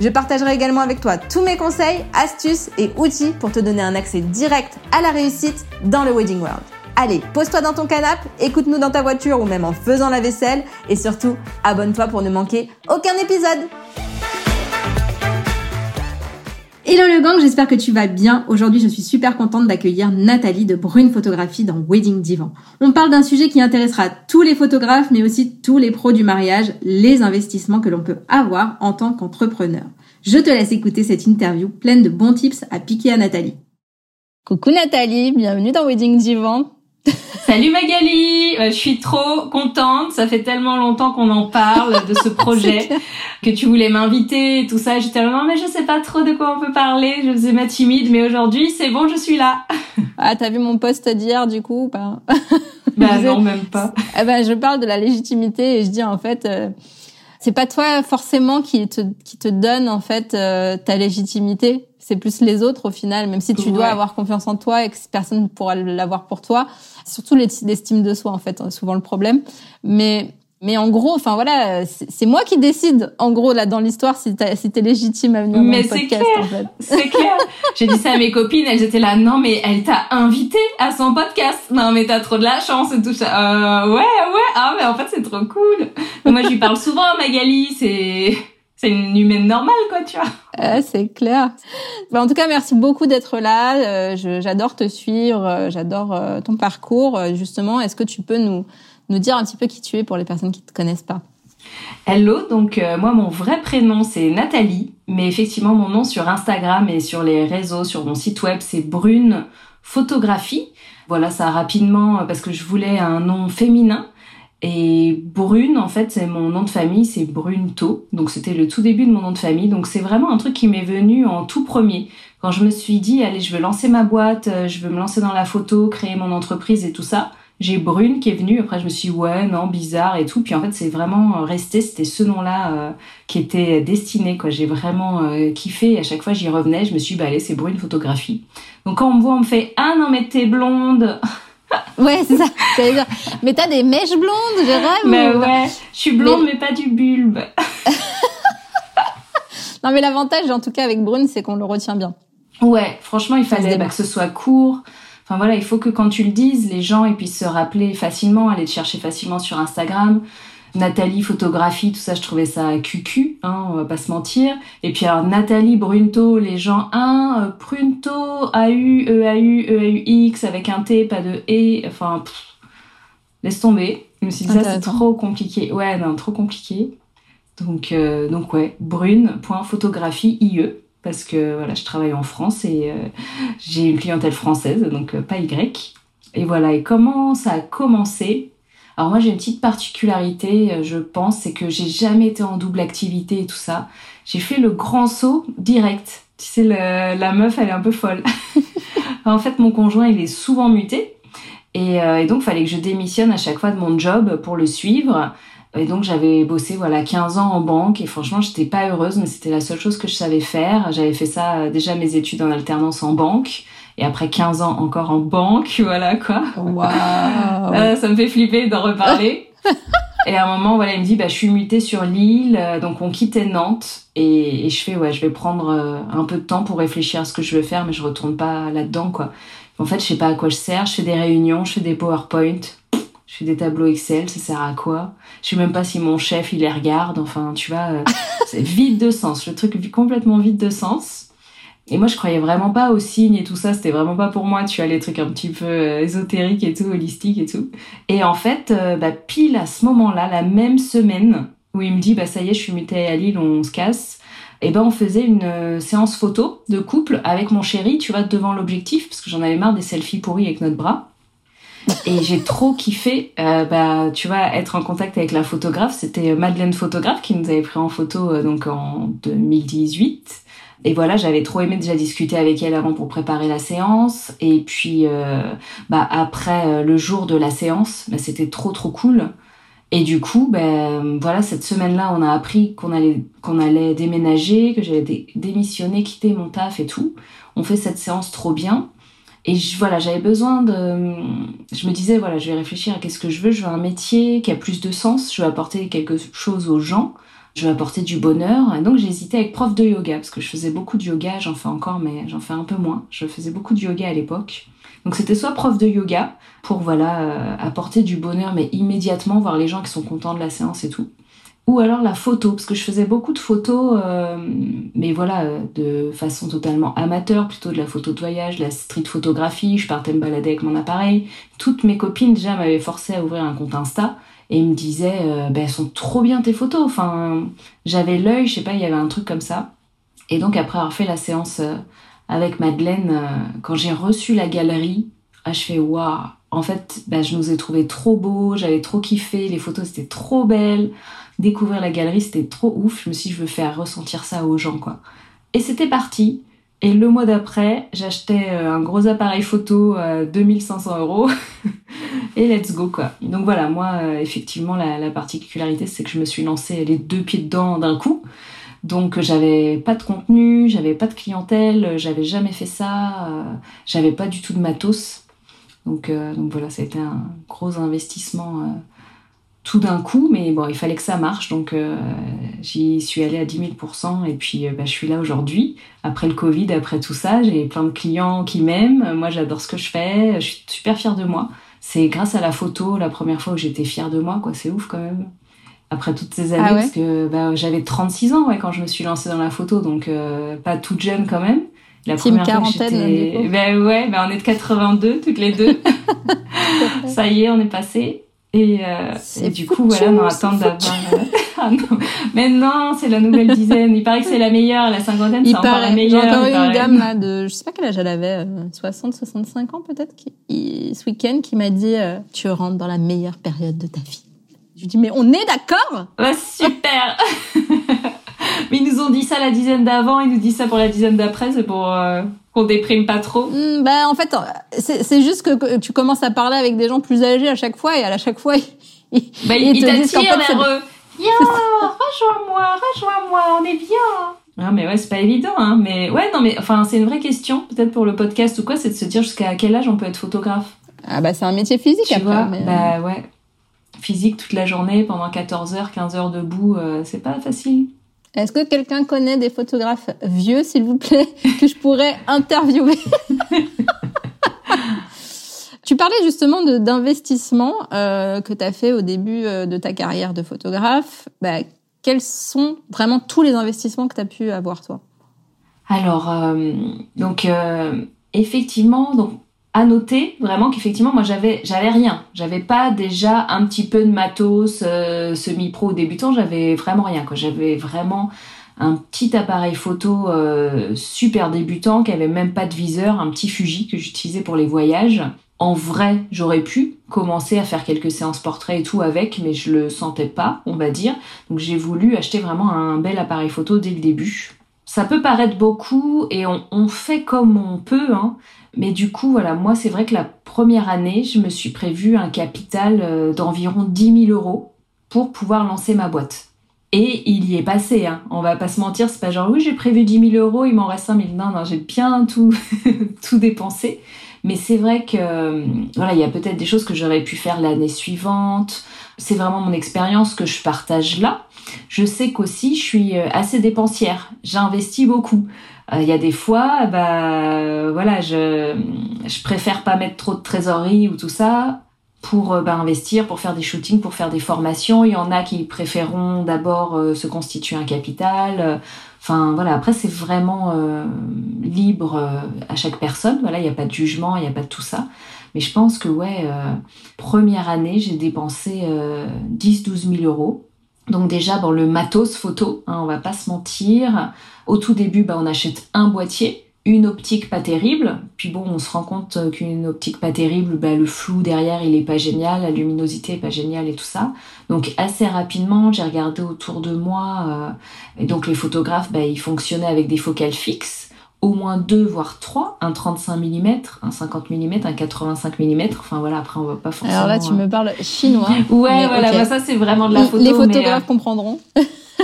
Je partagerai également avec toi tous mes conseils, astuces et outils pour te donner un accès direct à la réussite dans le Wedding World. Allez, pose-toi dans ton canapé, écoute-nous dans ta voiture ou même en faisant la vaisselle et surtout, abonne-toi pour ne manquer aucun épisode. Hello le gang, j'espère que tu vas bien. Aujourd'hui, je suis super contente d'accueillir Nathalie de Brune Photographie dans Wedding Divan. On parle d'un sujet qui intéressera tous les photographes, mais aussi tous les pros du mariage, les investissements que l'on peut avoir en tant qu'entrepreneur. Je te laisse écouter cette interview pleine de bons tips à piquer à Nathalie. Coucou Nathalie, bienvenue dans Wedding Divan. Salut Magali, euh, je suis trop contente. Ça fait tellement longtemps qu'on en parle de ce projet que tu voulais m'inviter et tout ça. J'étais non mais je sais pas trop de quoi on peut parler. Je faisais ma timide, mais aujourd'hui c'est bon, je suis là. ah, t'as vu mon post d'hier du coup Bah, bah non, même pas. Eh ben, je parle de la légitimité et je dis en fait. Euh, c'est pas toi forcément qui te qui te donne en fait euh, ta légitimité c'est plus les autres au final, même si tu dois avoir confiance en toi et que personne ne pourra l'avoir pour toi. Surtout l'estime de soi, en fait, hein, souvent le problème. Mais mais en gros, enfin voilà, c'est moi qui décide, en gros, là, dans l'histoire, si t'es si légitime à venir dans le podcast, clair, en fait. C'est clair. J'ai dit ça à mes copines, elles étaient là, non, mais elle t'a invité à son podcast. Non, mais t'as trop de la chance et tout ça. Euh, ouais, ouais, ah, mais en fait, c'est trop cool. moi, je lui parle souvent, Magali, c'est c'est une humaine normale, quoi, tu vois. Euh, c'est clair. Bah, en tout cas, merci beaucoup d'être là. Euh, j'adore te suivre, euh, j'adore euh, ton parcours. Justement, est-ce que tu peux nous, nous dire un petit peu qui tu es pour les personnes qui te connaissent pas Hello, donc moi mon vrai prénom c'est Nathalie, mais effectivement mon nom sur Instagram et sur les réseaux, sur mon site web c'est Brune Photographie. Voilà ça rapidement parce que je voulais un nom féminin et Brune, en fait, c'est mon nom de famille, c'est Brunto. Donc c'était le tout début de mon nom de famille. Donc c'est vraiment un truc qui m'est venu en tout premier. Quand je me suis dit, allez, je veux lancer ma boîte, euh, je veux me lancer dans la photo, créer mon entreprise et tout ça. J'ai Brune qui est venue. Après, je me suis dit, ouais, non, bizarre et tout. Puis en fait, c'est vraiment resté. C'était ce nom-là euh, qui était destiné. Quoi, j'ai vraiment euh, kiffé. Et à chaque fois, j'y revenais. Je me suis dit, bah allez, c'est Brune photographie. Donc quand on me voit, on me fait, ah non, mais t'es blonde. ouais, c'est ça. Dire. Mais t'as des mèches blondes, je rêve. Mais ouais, je suis blonde, mais, pas du bulbe. non, mais l'avantage, en tout cas, avec Brune, c'est qu'on le retient bien. Ouais, franchement, il fallait bah, que ce soit court. Enfin voilà, il faut que quand tu le dises, les gens ils puissent se rappeler facilement, aller te chercher facilement sur Instagram. Nathalie photographie, tout ça, je trouvais ça cucu, hein, on va pas se mentir. Et puis alors Nathalie Brunto, les gens, un, euh, Prunto, A-U, E-A-U, E-A-U-X, avec un T, pas de E, enfin, laisse tomber. Je me suis dit, ça c'est trop compliqué. Ouais, non, trop compliqué. Donc, euh, donc ouais, brune.photographie IE, parce que voilà, je travaille en France et euh, j'ai une clientèle française, donc pas Y. Et voilà, et comment ça a commencé? Alors moi j'ai une petite particularité, euh, je pense, c'est que j'ai jamais été en double activité et tout ça. J'ai fait le grand saut direct. Tu sais, la meuf, elle est un peu folle. en fait, mon conjoint, il est souvent muté. Et, euh, et donc, fallait que je démissionne à chaque fois de mon job pour le suivre. Et donc, j'avais bossé, voilà, 15 ans en banque. Et franchement, j'étais pas heureuse, mais c'était la seule chose que je savais faire. J'avais fait ça, euh, déjà mes études en alternance en banque et après 15 ans encore en banque, voilà quoi. Wow. Euh, ça me fait flipper d'en reparler. et à un moment, voilà, il me dit, bah, je suis mutée sur l'île, euh, donc on quittait Nantes, et, je fais, ouais, je vais prendre un peu de temps pour réfléchir à ce que je veux faire, mais je retourne pas là-dedans, quoi. En fait, je sais pas à quoi je sers, je fais des réunions, je fais des PowerPoint, je fais des tableaux Excel, ça sert à quoi? Je sais même pas si mon chef, il les regarde, enfin, tu vois, c'est vide de sens, le truc complètement vide de sens. Et moi, je croyais vraiment pas aux signes et tout ça. C'était vraiment pas pour moi. Tu as les trucs un petit peu euh, ésotériques et tout, holistiques et tout. Et en fait, euh, bah, pile à ce moment-là, la même semaine où il me dit, bah ça y est, je suis mutée à Lille, on se casse. Et ben on faisait une euh, séance photo de couple avec mon chéri, tu vois, devant l'objectif, parce que j'en avais marre des selfies pourris avec notre bras. Et j'ai trop kiffé, euh, bah, tu vois, être en contact avec la photographe. C'était Madeleine Photographe qui nous avait pris en photo euh, donc en 2018. Et voilà, j'avais trop aimé déjà discuter avec elle avant pour préparer la séance. Et puis, euh, bah, après le jour de la séance, bah, c'était trop trop cool. Et du coup, ben voilà, cette semaine-là, on a appris qu'on allait qu'on allait déménager, que j'allais démissionner, quitter mon taf et tout. On fait cette séance trop bien. Et voilà, j'avais besoin de. Je me disais, voilà, je vais réfléchir à qu'est-ce que je veux. Je veux un métier qui a plus de sens. Je veux apporter quelque chose aux gens. Je veux apporter du bonheur. Et donc, hésité avec prof de yoga, parce que je faisais beaucoup de yoga. J'en fais encore, mais j'en fais un peu moins. Je faisais beaucoup de yoga à l'époque. Donc, c'était soit prof de yoga, pour, voilà, euh, apporter du bonheur, mais immédiatement voir les gens qui sont contents de la séance et tout ou alors la photo, parce que je faisais beaucoup de photos, euh, mais voilà, de façon totalement amateur, plutôt de la photo de voyage, la street photographie, je partais me balader avec mon appareil. Toutes mes copines déjà m'avaient forcé à ouvrir un compte Insta et me disaient, euh, ben, elles sont trop bien tes photos. Enfin, j'avais l'œil, je sais pas, il y avait un truc comme ça. Et donc après avoir fait la séance euh, avec Madeleine, quand j'ai reçu la galerie, ah, je fais waouh. En fait, ben, je nous ai trouvé trop beaux, j'avais trop kiffé, les photos c'était trop belles découvrir la galerie, c'était trop ouf. Je me suis dit, je veux faire ressentir ça aux gens, quoi. Et c'était parti. Et le mois d'après, j'achetais euh, un gros appareil photo à 2500 euros. et let's go, quoi. Donc voilà, moi, euh, effectivement, la, particularité, c'est que je me suis lancée les deux pieds dedans d'un coup. Donc j'avais pas de contenu, j'avais pas de clientèle, j'avais jamais fait ça, euh, j'avais pas du tout de matos. Donc, donc voilà, ça a été un gros investissement tout d'un coup, mais bon, il fallait que ça marche, donc euh, j'y suis allée à 10 000% et puis euh, bah, je suis là aujourd'hui. Après le Covid, après tout ça, j'ai plein de clients qui m'aiment. Moi, j'adore ce que je fais. Je suis super fière de moi. C'est grâce à la photo, la première fois où j'étais fière de moi, quoi. C'est ouf quand même. Après toutes ces années, ah parce que bah, j'avais 36 ans ouais, quand je me suis lancée dans la photo, donc euh, pas toute jeune quand même. La première quarantaine, fois ben ouais, ben on est de 82 toutes les deux. ça y est, on est passé. Et, euh, du coup, voilà, on attend d'avoir. Ah non. Mais non, c'est la nouvelle dizaine. Il paraît que c'est la meilleure. La cinquantaine, c'est encore la meilleure. J'ai encore eu une dame là de, je sais pas quel âge elle avait, 60, euh, 65 ans peut-être, qui, ce week-end, qui m'a dit, euh, tu rentres dans la meilleure période de ta vie. Je lui dis, mais on est d'accord? Bah, Super Mais ils nous ont dit ça la dizaine d'avant, ils nous disent ça pour la dizaine d'après, c'est pour euh, qu'on déprime pas trop. Hmm, bah en fait, c'est juste que tu commences à parler avec des gens plus âgés à chaque fois et à chaque fois ils, bah, ils, ils t'attirent vers eux. Viens, rejoins-moi, rejoins-moi, on est bien. Ah mais ouais, c'est pas évident, hein. Mais ouais, non, mais enfin, c'est une vraie question, peut-être pour le podcast ou quoi, c'est de se dire jusqu'à quel âge on peut être photographe. Ah bah c'est un métier physique tu Vois, Bah ouais, physique toute la journée pendant 14 heures, 15 heures debout, euh, c'est pas facile. Est-ce que quelqu'un connaît des photographes vieux, s'il vous plaît, que je pourrais interviewer Tu parlais justement d'investissement euh, que tu as fait au début euh, de ta carrière de photographe. Bah, quels sont vraiment tous les investissements que tu as pu avoir, toi? Alors, euh, donc, euh, effectivement, donc, à noter vraiment qu'effectivement moi j'avais j'avais rien. J'avais pas déjà un petit peu de matos euh, semi pro débutant. J'avais vraiment rien quoi. J'avais vraiment un petit appareil photo euh, super débutant qui avait même pas de viseur un petit Fuji que j'utilisais pour les voyages. En vrai j'aurais pu commencer à faire quelques séances portraits et tout avec mais je le sentais pas on va dire. Donc j'ai voulu acheter vraiment un bel appareil photo dès le début. Ça peut paraître beaucoup et on, on fait comme on peut hein mais du coup, voilà, moi, c'est vrai que la première année, je me suis prévu un capital euh, d'environ 10 000 euros pour pouvoir lancer ma boîte. Et il y est passé, hein. On va pas se mentir, c'est pas genre, oui, j'ai prévu 10 000 euros, il m'en reste 5 000. Non, non, j'ai bien tout, dépensé. Mais c'est vrai que, euh, voilà, il y a peut-être des choses que j'aurais pu faire l'année suivante. C'est vraiment mon expérience que je partage là. Je sais qu'aussi, je suis euh, assez dépensière. J'investis beaucoup. Il y a des fois, bah voilà, je, préfère pas mettre trop de trésorerie ou tout ça pour bah, investir, pour faire des shootings, pour faire des formations. Il y en a qui préféreront d'abord se constituer un capital. Enfin voilà, après c'est vraiment libre à chaque personne. Voilà, il n'y a pas de jugement, il n'y a pas de tout ça. Mais je pense que première année, j'ai dépensé 10-12 000 euros. Donc déjà, bon, le matos photo, hein, on va pas se mentir. Au tout début, bah, on achète un boîtier une optique pas terrible. Puis bon, on se rend compte qu'une optique pas terrible, bah, le flou derrière, il est pas génial, la luminosité est pas géniale et tout ça. Donc assez rapidement, j'ai regardé autour de moi. Euh, et donc les photographes, bah, ils fonctionnaient avec des focales fixes au moins deux, voire trois, un 35 mm, un 50 mm, un 85 mm. Enfin voilà, après on va pas forcément. Alors là, tu me parles chinois. ouais, voilà, bah, ça c'est vraiment de la photo. Les photographes euh, comprendront.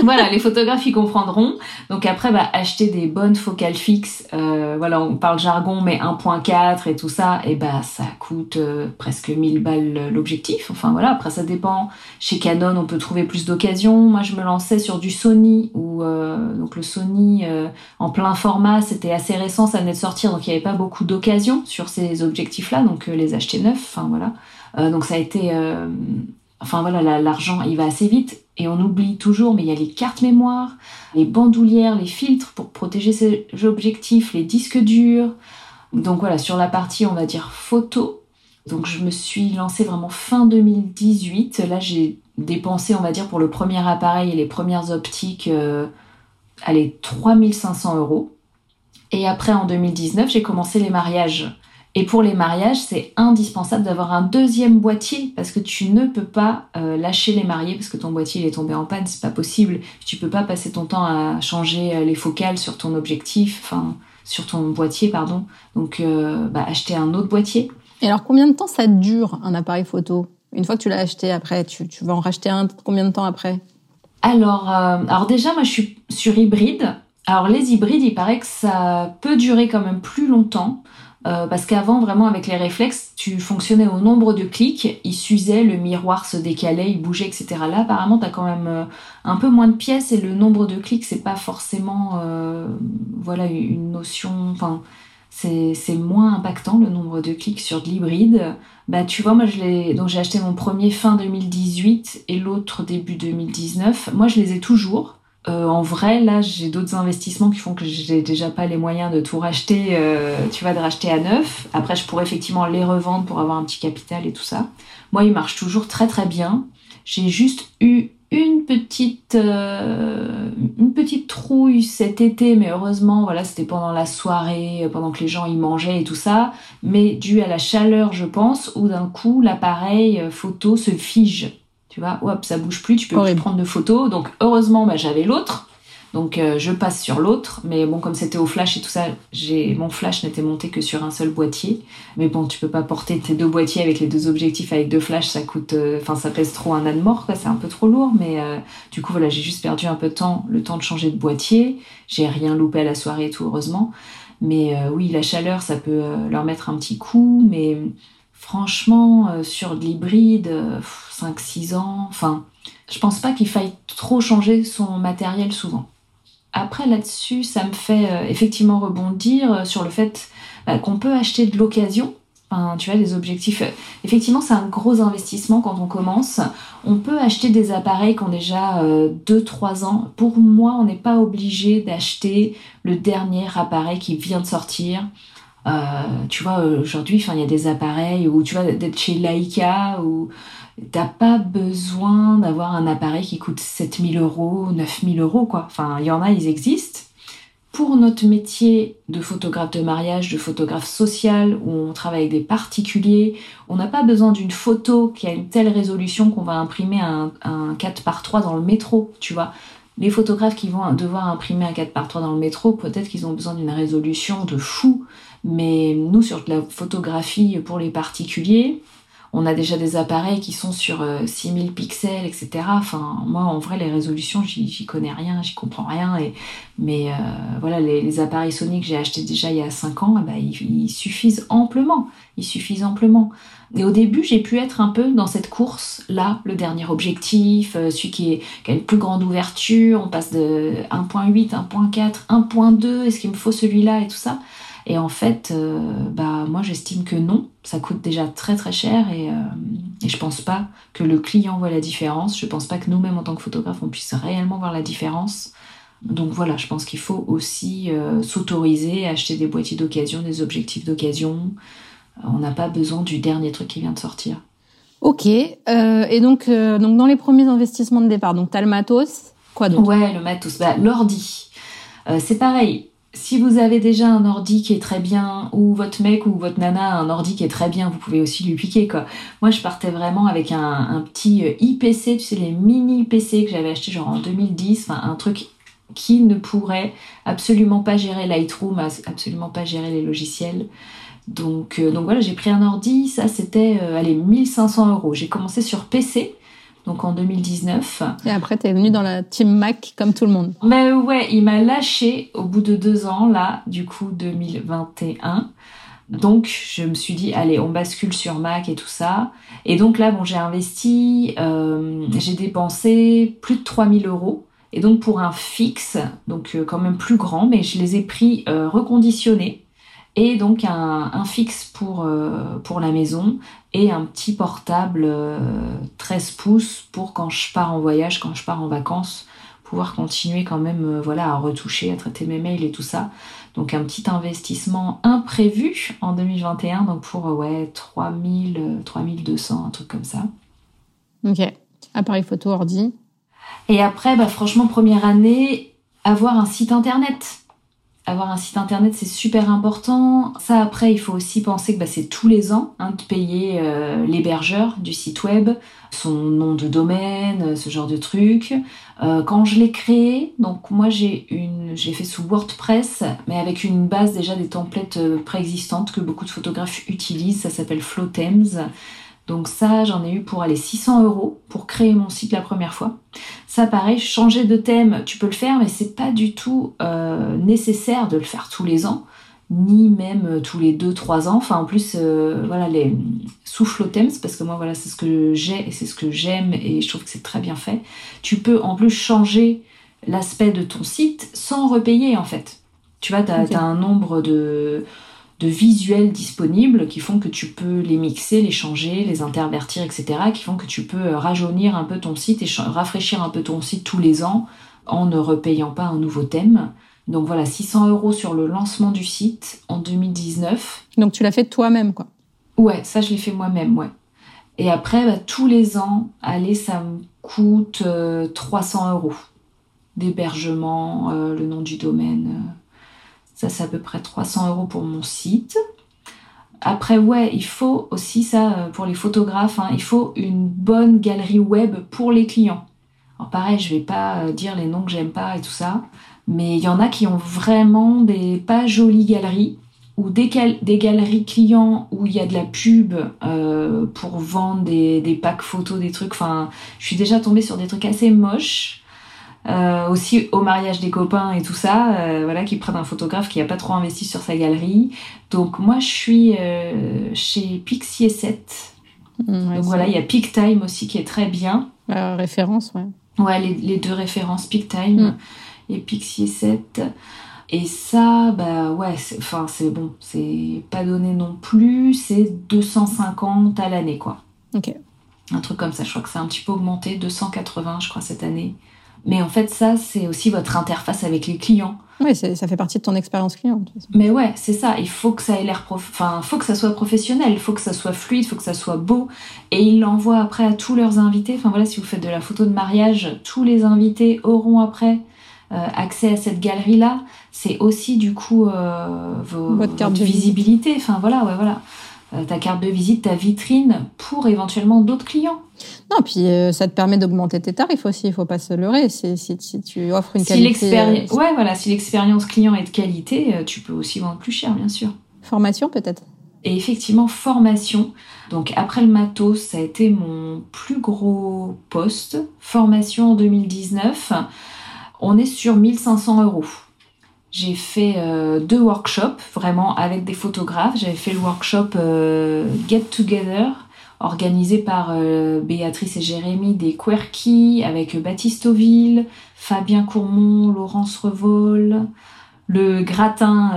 Voilà, les photographes ils comprendront. Donc après, bah, acheter des bonnes focales fixes. Euh, voilà, on parle jargon, mais 1.4 et tout ça, et bah ça coûte euh, presque 1000 balles l'objectif. Enfin voilà, après ça dépend. Chez Canon, on peut trouver plus d'occasions. Moi, je me lançais sur du Sony, où euh, donc le Sony en plein format, c'était assez récent, ça venait de sortir, donc il n'y avait pas beaucoup d'occasions sur ces objectifs-là, donc les acheter neufs. Enfin voilà. donc ça a été Enfin voilà, l'argent, il va assez vite et on oublie toujours, mais il y a les cartes mémoire, les bandoulières, les filtres pour protéger ces objectifs, les disques durs. Donc voilà, sur la partie, on va dire photo. Donc je me suis lancée vraiment fin 2018. Là, j'ai dépensé, on va dire, pour le premier appareil et les premières optiques, euh, allez, 3500 euros. Et après, en 2019, j'ai commencé les mariages. Et pour les mariages, c'est indispensable d'avoir un deuxième boîtier parce que tu ne peux pas euh, lâcher les mariés parce que ton boîtier il est tombé en panne, c'est pas possible. Tu peux pas passer ton temps à changer euh, les focales sur ton objectif, enfin sur ton boîtier pardon. Donc euh, bah, acheter un autre boîtier. Et alors combien de temps ça dure un appareil photo? Une fois que tu l'as acheté après, tu, vas en racheter un combien de temps après? Alors, alors déjà moi je suis sur hybride. Alors les hybrides, il paraît que ça peut durer quand même plus longtemps. Euh, parce qu'avant, vraiment, avec les réflexes, tu fonctionnais au nombre de clics, il s'usait, le miroir se décalait, il bougeait, etc. Là, apparemment, tu as quand même euh, un peu moins de pièces et le nombre de clics, c'est pas forcément euh, voilà, une notion. C'est moins impactant le nombre de clics sur de l'hybride. Bah, tu vois, moi, j'ai acheté mon premier fin 2018 et l'autre début 2019. Moi, je les ai toujours. Euh, en vrai, là, j'ai d'autres investissements qui font que j'ai déjà pas les moyens de tout racheter, euh, tu vois, de racheter à neuf. Après, je pourrais effectivement les revendre pour avoir un petit capital et tout ça. Moi, il marche toujours très très bien. J'ai juste eu une petite euh, une petite trouille cet été mais heureusement voilà c'était pendant la soirée pendant que les gens y mangeaient et tout ça mais dû à la chaleur je pense où d'un coup l'appareil photo se fige tu vois, hop, ça bouge plus, tu peux plus prendre de photos. Donc heureusement, bah, j'avais l'autre. Donc euh, je passe sur l'autre, mais bon comme c'était au flash et tout ça, j'ai mon flash n'était monté que sur un seul boîtier. Mais bon, tu peux pas porter tes deux boîtiers avec les deux objectifs avec deux flashs, ça coûte, euh, enfin ça pèse trop un âne mort quoi, c'est un peu trop lourd. Mais euh, du coup voilà, j'ai juste perdu un peu de temps, le temps de changer de boîtier. J'ai rien loupé à la soirée et tout heureusement. Mais oui, la chaleur, ça peut leur mettre un petit coup, mais Franchement, euh, sur de l'hybride, 5-6 euh, ans, enfin, je pense pas qu'il faille trop changer son matériel souvent. Après, là-dessus, ça me fait euh, effectivement rebondir sur le fait bah, qu'on peut acheter de l'occasion. Tu vois, des objectifs. Effectivement, c'est un gros investissement quand on commence. On peut acheter des appareils qui ont déjà 2-3 ans. Pour moi, on n'est pas obligé d'acheter le dernier appareil qui vient de sortir. Euh, tu vois, aujourd'hui, il y a des appareils où tu vois d'être chez Leica où t'as pas besoin d'avoir un appareil qui coûte 7000 euros, 9000 euros, quoi. Enfin, il y en a, ils existent. Pour notre métier de photographe de mariage, de photographe social, où on travaille avec des particuliers, on n'a pas besoin d'une photo qui a une telle résolution qu'on va imprimer un, un 4 par 3 dans le métro, tu vois. Les photographes qui vont devoir imprimer un 4 par 3 dans le métro, peut-être qu'ils ont besoin d'une résolution de fou. Mais nous, sur la photographie pour les particuliers, on a déjà des appareils qui sont sur 6000 euh, pixels, etc. Enfin, moi, en vrai, les résolutions, j'y connais rien, j'y comprends rien. Et, mais euh, voilà, les, appareils Sony que j'ai achetés déjà il y a 5 ans, bah, ils, suffisent amplement. Ils suffisent amplement. Et au début, j'ai pu être un peu dans cette course-là, le dernier objectif, euh, celui qui, est, qui a une plus grande ouverture, on passe de 1.8, 1.4, 1.2, est-ce qu'il me faut celui-là et tout ça. Et en fait, euh, bah moi j'estime que non, ça coûte déjà très très cher et, euh, et, je pense pas que le client voit la différence. Je pense pas que nous-mêmes en tant que photographe on puisse réellement voir la différence. Donc voilà, je pense qu'il faut aussi euh, s'autoriser à acheter des boîtiers d'occasion, des objectifs d'occasion. On n'a pas besoin du dernier truc qui vient de sortir. Ok, et donc, donc dans les premiers investissements de départ, donc tu as le matos, quoi d'autre Ouais, le matos, bah, l'ordi. c'est pareil, si vous avez déjà un ordi qui est très bien, ou votre mec ou votre nana a un ordi qui est très bien, vous pouvez aussi lui piquer quoi. Moi je partais vraiment avec un, petit euh, IPC, tu sais les mini PC que j'avais acheté genre en 2010, enfin un truc qui ne pourrait absolument pas gérer Lightroom, absolument pas gérer les logiciels. Donc, euh, donc voilà, j'ai pris un ordi, ça c'était euh, allez 1500 euros. J'ai commencé sur PC, donc en 2019. Et après, tu es venu dans la team Mac comme tout le monde. Mais ouais, il m'a lâché au bout de deux ans, là, du coup 2021. Donc je me suis dit, allez, on bascule sur Mac et tout ça. Et donc là, bon, j'ai investi, euh, j'ai dépensé plus de 3000 euros. Et donc pour un fixe, donc euh, quand même plus grand, mais je les ai pris euh, reconditionnés et donc un, fixe pour, euh, pour la maison et un petit portable 13 euh, pouces pour quand je pars en voyage, quand je pars en vacances, pouvoir continuer quand même euh, voilà, à retoucher, à traiter mes mails et tout ça. Donc un petit investissement imprévu en 2021, donc pour ouais, 3000, 3200, un truc comme ça. Ok. Appareil photo, ordi. Et après, bah, franchement, première année, avoir un site internet avoir un site internet, c'est super important. Ça, après, il faut aussi penser que bah, c'est tous les ans hein, de payer euh, l'hébergeur du site web, son nom de domaine, euh, ce genre de trucs. Euh, quand je l'ai créé, donc moi j'ai une, j'ai fait sous WordPress, mais avec une base déjà des templates préexistantes que beaucoup de photographes utilisent. Ça s'appelle Flowthems. Donc ça, j'en ai eu pour aller 600 euros pour créer mon site la première fois. Ça, pareil, changer de thème, tu peux le faire, mais c'est pas du tout euh, nécessaire de le faire tous les ans, ni même euh, tous les 2-3 ans. Enfin, en plus, euh, voilà, les souffle thèmes, parce que moi, voilà, c'est ce que j'ai et c'est ce que j'aime et je trouve que c'est très bien fait. Tu peux en plus changer l'aspect de ton site sans repayer en fait. Tu vois, tu as, un nombre de de visuels disponibles qui font que tu peux les mixer, les changer, les intervertir, etc. qui font que tu peux euh, rajeunir un peu ton site et rafraîchir un peu ton site tous les ans en ne repayant pas un nouveau thème. Donc voilà, 600 euros sur le lancement du site en 2019. Donc tu l'as fait toi-même, quoi. Ouais, ça je l'ai fait moi-même, ouais. Et après, bah, tous les ans, allez, ça me coûte 300 euh, euros d'hébergement, euh, le nom du domaine. Ça, c'est à peu près 300 euros pour mon site. Après, ouais, il faut aussi ça euh, pour les photographes, hein, il faut une bonne galerie web pour les clients. Alors pareil, je vais pas euh, dire les noms que j'aime pas et tout ça, mais il y en a qui ont vraiment des pas jolies galeries ou des, galeries clients où il y a de la pub euh, pour vendre des, des packs photos, des trucs. Enfin, je suis déjà tombée sur des trucs assez moches. Euh, aussi au mariage des copains et tout ça, euh, voilà, qui prennent un photographe qui n'a pas trop investi sur sa galerie. Donc moi, je suis euh, chez Pixie 7. Mm, Donc voilà, il y a PicTime aussi qui est très bien. référence, ouais. Ouais, les, deux références, PicTime mm. et Pixie 7. Et ça, bah ouais, enfin c'est bon, c'est pas donné non plus, c'est 250 à l'année quoi. Ok. Un truc comme ça, je crois que c'est un petit peu augmenté, 280 je crois cette année. Mais en fait, ça, c'est aussi votre interface avec les clients. Oui, ça fait partie de ton expérience client. Mais ouais, c'est ça. Il faut que ça ait l'air prof... enfin, faut que ça soit professionnel, il faut que ça soit fluide, il faut que ça soit beau. Et ils l'envoient après à tous leurs invités. Enfin voilà, si vous faites de la photo de mariage, tous les invités auront après euh, accès à cette galerie-là. C'est aussi du coup euh, votre, carte de visibilité. Enfin voilà, ouais, voilà. Euh, ta carte de visite, ta vitrine pour éventuellement d'autres clients. Non, puis euh, ça te permet d'augmenter tes tarifs aussi, il faut pas se leurrer. Si, si, si tu offres une qualité... Si euh, ouais, voilà, si l'expérience client est de qualité, tu peux aussi vendre plus cher, bien sûr. Formation peut-être? Et effectivement, formation. Donc après le matos, ça a été mon plus gros poste. Formation en 2019, on est sur 1500 euros. J'ai fait euh, deux workshops vraiment avec des photographes. J'avais fait le workshop euh, Get Together organisé par euh, Béatrice et Jérémy des Querky avec Baptiste Auville, Fabien Courmont, Laurence Revol, le gratin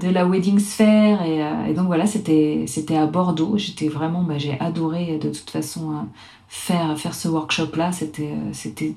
de la Wedding Sphere et, donc voilà c'était c'était à Bordeaux. J'étais vraiment bah, j'ai adoré de toute façon faire faire ce workshop là. C'était c'était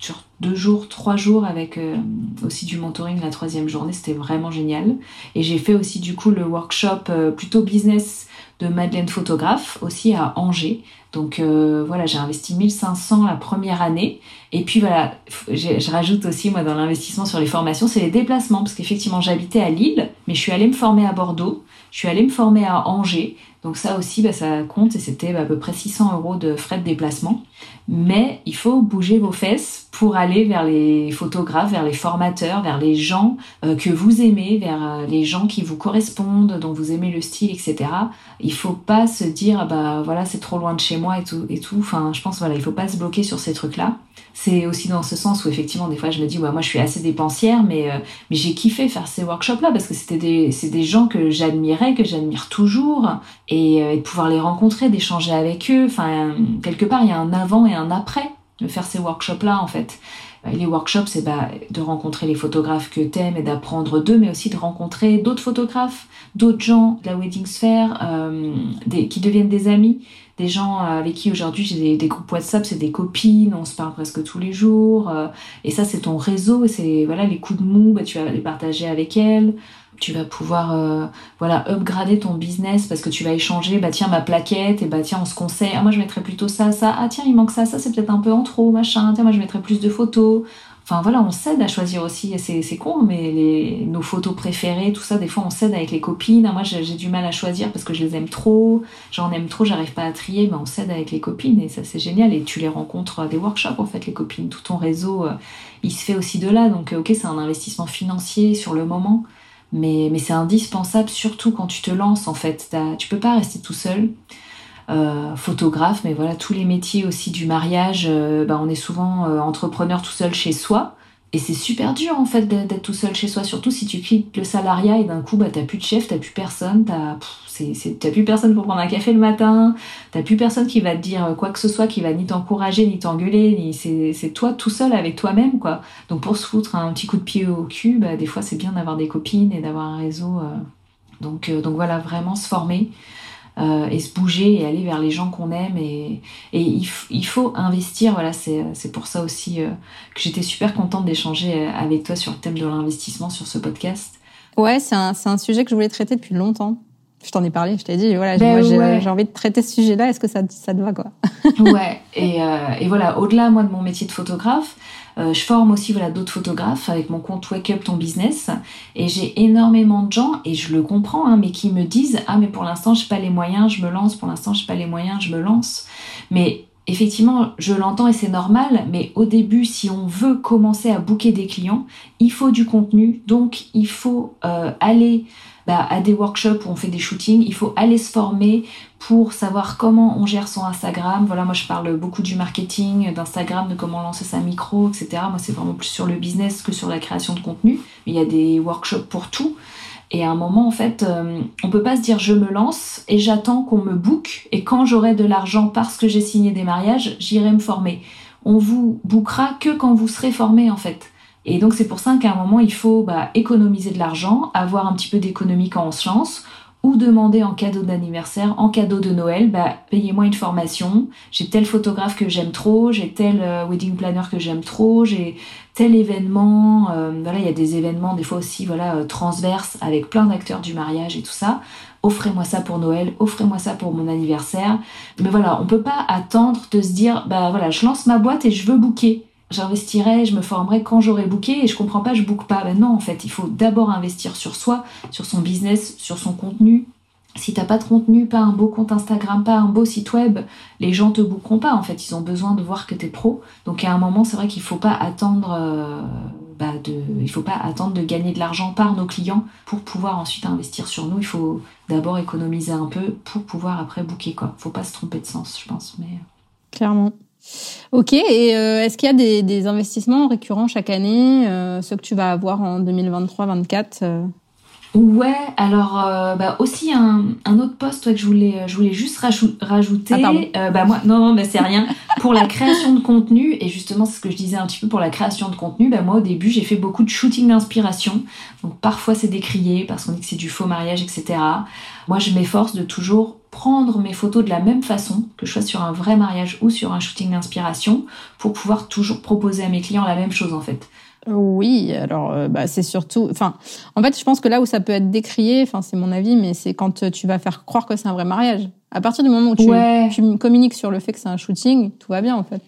sur deux jours, trois jours avec euh, aussi du mentoring la troisième journée. C'était vraiment génial. Et j'ai fait aussi du coup le workshop euh, plutôt business de Madeleine Photographe aussi à Angers. Donc euh, voilà, j'ai investi 1500 la première année. Et puis voilà, je rajoute aussi moi dans l'investissement sur les formations, c'est les déplacements. Parce qu'effectivement, j'habitais à Lille, mais je suis allée me former à Bordeaux, je suis allée me former à Angers. Donc ça aussi, bah, ça compte et c'était bah, à peu près 600 euros de frais de déplacement. Mais il faut bouger vos fesses pour aller vers les photographes, vers les formateurs, vers les gens euh, que vous aimez, vers euh, les gens qui vous correspondent, dont vous aimez le style, etc. Il faut pas se dire bah voilà c'est trop loin de chez moi et tout et tout. Je pense voilà il faut pas se bloquer sur ces trucs là. C'est aussi dans ce sens où effectivement des fois je me dis ouais moi je suis assez dépensière mais euh, mais j'ai kiffé faire ces workshops là parce que c'était c'est des gens que j'admirais que j'admire toujours et, et de pouvoir les rencontrer, d'échanger avec eux. Enfin quelque part il y a un avant et un après de faire ces workshops-là, en fait. Euh, les workshops, c'est bah, de rencontrer les photographes que t'aimes et d'apprendre d'eux, mais aussi de rencontrer d'autres photographes, d'autres gens de la wedding sphere, euh, qui deviennent des amis, des gens avec qui aujourd'hui j'ai des, groupes WhatsApp, c'est des copines, on se parle presque tous les jours, euh, et ça c'est ton réseau, c'est voilà les coups de mou, bah, tu vas les partager avec elles tu vas pouvoir euh, voilà upgrader ton business parce que tu vas échanger bah tiens ma plaquette et bah tiens on se conseille. Ah moi je mettrais plutôt ça ça. Ah tiens il manque ça ça c'est peut-être un peu en trop machin. Tiens moi je mettrais plus de photos. Enfin voilà on s'aide à choisir aussi. C'est con mais nos photos préférées tout ça des fois on s'aide avec les copines. Ah, moi j'ai du mal à choisir parce que je les aime trop. J'en aime trop j'arrive pas à trier. Mais on s'aide avec les copines et ça c'est génial. Et tu les rencontres à des workshops en fait les copines. Tout ton réseau euh, il se fait aussi de là. Donc ok c'est un investissement financier sur le moment mais, mais c'est indispensable, surtout quand tu te lances en fait. Tu peux pas rester tout seul. Euh, photographe, mais voilà, tous les métiers aussi du mariage, euh, bah, on est souvent euh, entrepreneur tout seul chez soi. Et c'est super dur en fait d'être tout seul chez soi, surtout si tu quittes le salariat et d'un coup bah t'as plus de chef, t'as plus personne, t'as t'as plus personne pour prendre un café le matin, t'as plus personne qui va te dire quoi que ce soit, qui va ni t'encourager ni t'engueuler, c'est toi tout seul avec toi-même quoi. Donc pour se foutre un petit coup de pied au cul, bah, des fois c'est bien d'avoir des copines et d'avoir un réseau. Euh. Donc euh, donc voilà vraiment se former. Euh, et se bouger et aller vers les gens qu'on aime et, il, faut investir voilà c'est pour ça aussi que j'étais super contente d'échanger avec toi sur le thème de l'investissement sur ce podcast ouais c'est un sujet que je voulais traiter depuis longtemps je t'en ai parlé, je t'ai dit, voilà, ben j'ai envie de traiter ce sujet-là, est-ce que ça, ça te va, quoi? Ouais, et, euh, et voilà, au-delà, moi, de mon métier de photographe, euh, je forme aussi voilà d'autres photographes avec mon compte Wake Up Ton Business et j'ai énormément de gens et je le comprends hein, mais qui me disent ah mais pour l'instant j'ai pas les moyens je me lance pour l'instant j'ai pas les moyens je me lance mais effectivement, je l'entends et c'est normal, mais au début, si on veut commencer à booker des clients, il faut du contenu, donc il faut euh, aller bah, à des workshops où on fait des shootings, il faut aller se former pour savoir comment on gère son Instagram. Voilà, moi je parle beaucoup du marketing, d'Instagram, de comment lancer sa micro, etc. Moi c'est vraiment plus sur le business que sur la création de contenu. Il y a des workshops pour tout. Et à un moment, en fait, euh, on peut pas se dire je me lance et j'attends qu'on me book et quand j'aurai de l'argent parce que j'ai signé des mariages, j'irai me former. On vous bookera que quand vous serez formé, en fait. Et donc c'est pour ça qu'à un moment, il faut bah, économiser de l'argent, avoir un petit peu d'économie quand on se lance, ou demander en cadeau d'anniversaire, en cadeau de Noël, bah, payez-moi une formation, j'ai tel photographe que j'aime trop, j'ai tel euh, wedding planner que j'aime trop, j'ai tel événement, euh, voilà, il y a des événements des fois aussi voilà euh, transverses avec plein d'acteurs du mariage et tout ça. Offrez-moi ça pour Noël, offrez-moi ça pour mon anniversaire. Mais voilà, on peut pas attendre de se dire bah voilà, je lance ma boîte et je veux booker j'investirai, je me formerai quand j'aurai booké et je comprends pas, je book pas. Ben non, en fait, il faut d'abord investir sur soi, sur son business, sur son contenu. Si t'as pas de contenu, pas un beau compte Instagram, pas un beau site web, les gens te bookeront pas. En fait, ils ont besoin de voir que t'es pro. Donc à un moment, c'est vrai qu'il faut pas attendre. Euh, bah il faut pas attendre de gagner de l'argent par nos clients pour pouvoir ensuite investir sur nous. Il faut d'abord économiser un peu pour pouvoir après booker quoi. Faut pas se tromper de sens, je pense. Mais clairement. Ok, et euh, est-ce qu'il y a des, des, investissements récurrents chaque année, euh, ceux que tu vas avoir en 2023-2024 euh? Ouais, alors euh, bah, aussi un, un autre poste que je voulais, je voulais juste rajouter. Ah, bah moi, non, non, bah, c'est rien. pour la création de contenu, et justement c'est ce que je disais un petit peu pour la création de contenu, bah, moi au début j'ai fait beaucoup de shooting d'inspiration. Donc parfois c'est décrié parce qu'on dit que c'est du faux mariage, etc. Moi je m'efforce de toujours prendre mes photos de la même façon, que je sois sur un vrai mariage ou sur un shooting d'inspiration, pour pouvoir toujours proposer à mes clients la même chose en fait. Oui, alors euh, bah, c'est surtout, enfin, en fait, je pense que là où ça peut être décrié, enfin, c'est mon avis, mais c'est quand tu vas faire croire que c'est un vrai mariage. À partir du moment où tu, tu communiques sur le fait que c'est un shooting, tout va bien en fait.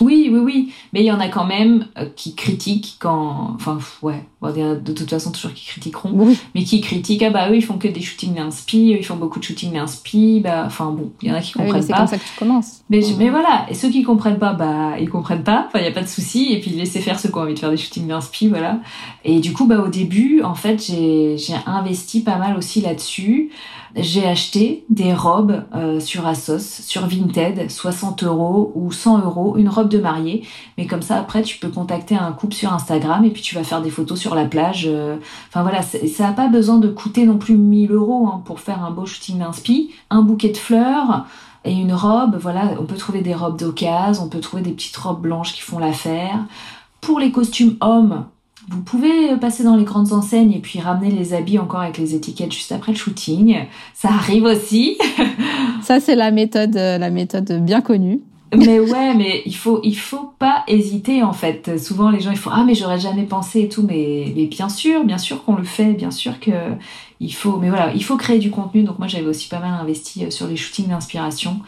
Oui, oui, oui. Mais il y en a quand même euh, qui critiquent quand. Enfin, ouais. de toute façon, toujours qui critiqueront. Mais qui critiquent, ah bah eux, ils font que des shootings d'inspi, ils font beaucoup de shootings d'inspi. Bah, enfin bon, il y en a qui ah comprennent pas. C'est comme ça que tu commences. Mais, mais voilà. Et ceux qui comprennent pas, bah, ils comprennent pas. Enfin, il n'y a pas de souci. Et puis, laissez faire ceux qui ont envie de faire des shootings d'inspi, voilà. Et du coup, bah, au début, en fait, j'ai investi pas mal aussi là-dessus j'ai acheté des robes euh, sur Asos, sur Vinted, 60 euros ou 100 euros, une robe de mariée. Mais comme ça, après, tu peux contacter un couple sur Instagram et puis tu vas faire des photos sur la plage. Euh. Enfin voilà, ça n'a pas besoin de coûter non plus 1000 euros hein, pour faire un beau shooting d'inspi. Un bouquet de fleurs et une robe, voilà, on peut trouver des robes d'occasion, on peut trouver des petites robes blanches qui font l'affaire. Pour les costumes hommes, vous pouvez passer dans les grandes enseignes et puis ramener les habits encore avec les étiquettes juste après le shooting. Ça arrive aussi. Ça, c'est la méthode, euh, la méthode bien connue. mais ouais, mais il faut, il faut pas hésiter en fait. Souvent les gens ils font ah mais j'aurais jamais pensé et tout, mais, mais bien sûr, bien sûr qu'on le fait, bien sûr que il faut, mais voilà, il faut créer du contenu. Donc moi j'avais aussi pas mal investi euh, sur les shootings d'inspiration.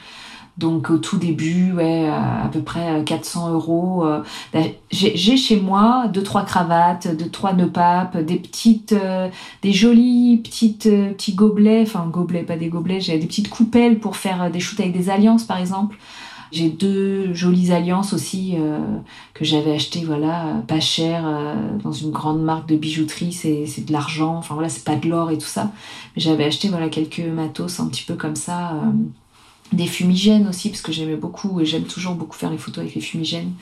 Donc au tout début, ouais, à peu près 400 euros. Euh, ben, j'ai chez moi deux trois cravates, deux trois nœuds papes, des petites, euh, des jolis petites euh, petits gobelets, enfin gobelets pas des gobelets, j'ai des petites coupelles pour faire des shoots avec des alliances par exemple. J'ai deux jolies alliances aussi que j'avais achetées voilà pas cher dans une grande marque de bijouterie, c'est de l'argent, enfin voilà c'est pas de l'or et tout ça, mais j'avais acheté voilà quelques matos un petit peu comme ça des fumigènes aussi, parce que j'aimais beaucoup et j'aime toujours beaucoup faire les photos avec les fumigènes.